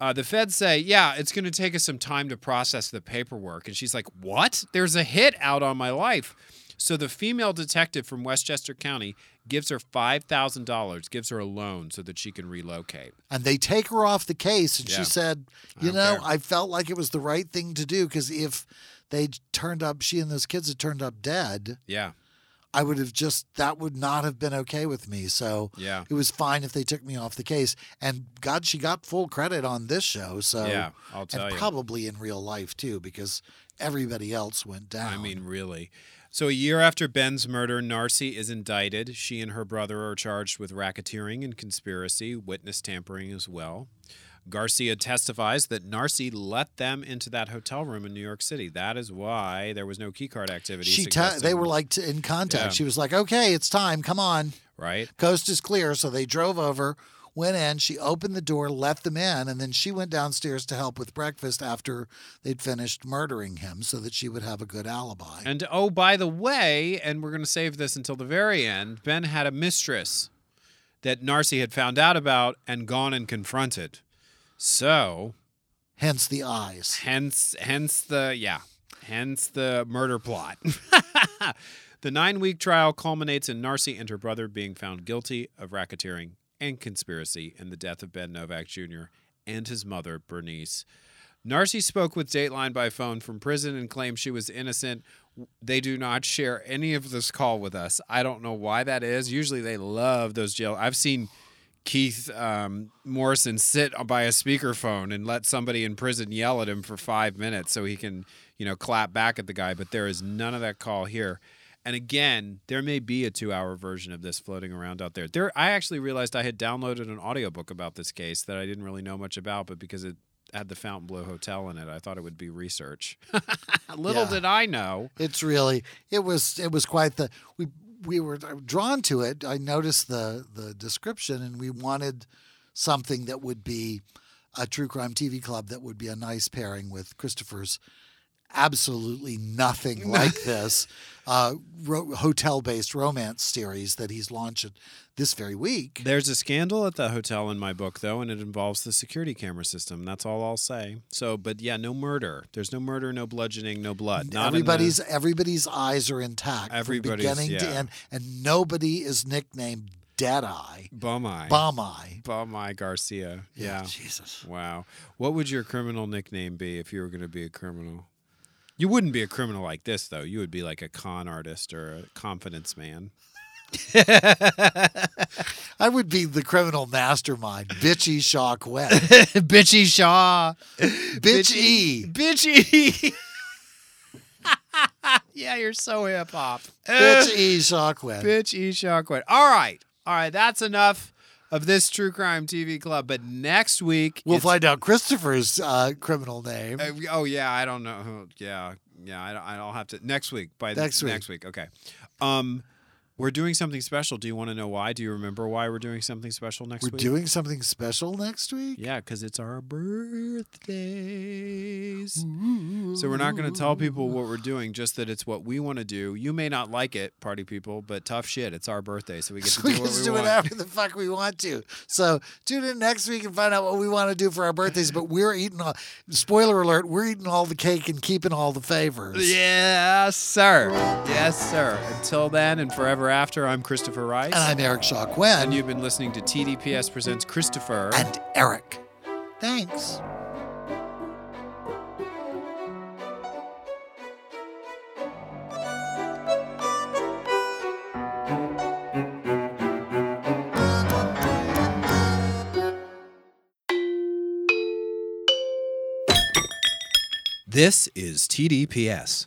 Uh, the feds say, yeah, it's going to take us some time to process the paperwork. And she's like, what? There's a hit out on my life. So the female detective from Westchester County gives her $5,000, gives her a loan so that she can relocate. And they take her off the case, and Yeah. she said, "You don't know, care." I felt like it was the right thing to do because if they turned up, she and those kids had turned up dead, Yeah, I would have just that would not have been okay with me. So yeah, it was fine if they took me off the case. And God, she got full credit on this show. So yeah, I'll tell and you. probably in real life too, because everybody else went down. I mean, really. So, a year after Ben's murder, Narcy is indicted. She and her brother are charged with racketeering and conspiracy, witness tampering as well. Garcia testifies that Narcy let them into that hotel room in New York City. That is why there was no keycard activity. she ta- they were like t- in contact. Yeah. She was like, "Okay, it's time. Come on, right. coast is clear." So they drove over, went in. She opened the door, let them in, and then she went downstairs to help with breakfast after they'd finished murdering him, so that she would have a good alibi. And oh, by the way, and we're going to save this until the very end, Ben had a mistress that Narcy had found out about and gone and confronted. So, Hence the eyes. hence hence the yeah hence the murder plot the nine-week trial culminates in narcy and her brother being found guilty of racketeering and conspiracy in the death of ben novak jr and his mother, Bernice. Narcy spoke with Dateline by phone from prison and claimed she was innocent. They do not share any of this call with us. I don't know why that is. Usually they love those jail. I've seen Keith um, Morrison sit by a speakerphone and let somebody in prison yell at him for five minutes so he can, you know, clap back at the guy. But there is none of that call here. And again, there may be a two-hour version of this floating around out there. There, I actually realized I had downloaded an audiobook about this case that I didn't really know much about, but because it had the Fontainebleau Hotel in it, I thought it would be research. Little Yeah. did I know. It's really it was it was quite the we we were drawn to it. I noticed the the description and we wanted something that would be a true crime TV club that would be a nice pairing with Christopher's absolutely nothing like this uh, ro- hotel based romance series that he's launched this very week. There's a scandal at the hotel in my book, though, and it involves the security camera system. That's all I'll say. So, but yeah, no murder. There's no murder, no bludgeoning, no blood. Not in the- everybody's everybody's eyes are intact Everybody's- from beginning to end, and nobody is nicknamed Deadeye, bum eye. Bum Eye. Bum eye Garcia. Yeah. Jesus. Wow. What would your criminal nickname be if you were going to be a criminal? You wouldn't be a criminal like this, though. You would be like a con artist or a confidence man. I would be the criminal mastermind, bitchy Shaw Quet, Bitchy Shaw. bitch E. Bitchy. yeah, you're so hip hop. Bitchy E Shaw Quet. Bitch E Shockwave. All right. All right. That's enough of this True Crime TV Club. But next week. We'll find out Christopher's uh, criminal name. Uh, oh, yeah. I don't know. Yeah. Yeah. I don't, I'll have to. Next week. By the- Next week. Next week. Okay. Um, we're doing something special. Do you want to know why? Do you remember why we're doing something special next week? We're week? doing something special next week. Yeah, because it's our birthdays. So we're not going to tell people what we're doing, just that it's what we want to do. You may not like it, party people, but tough shit. It's our birthday, so we get to we do can what just we do want. whatever the fuck we want to. So tune in next week and find out what we want to do for our birthdays. But we're eating all, spoiler alert, we're eating all the cake and keeping all the favors. Yes, sir. Yes, sir. Until then and forever after, I'm Christopher Rice. And I'm Eric Shaw Quinn. And you've been listening to TDPS Presents Christopher. and Eric. Thanks. this is TDPS.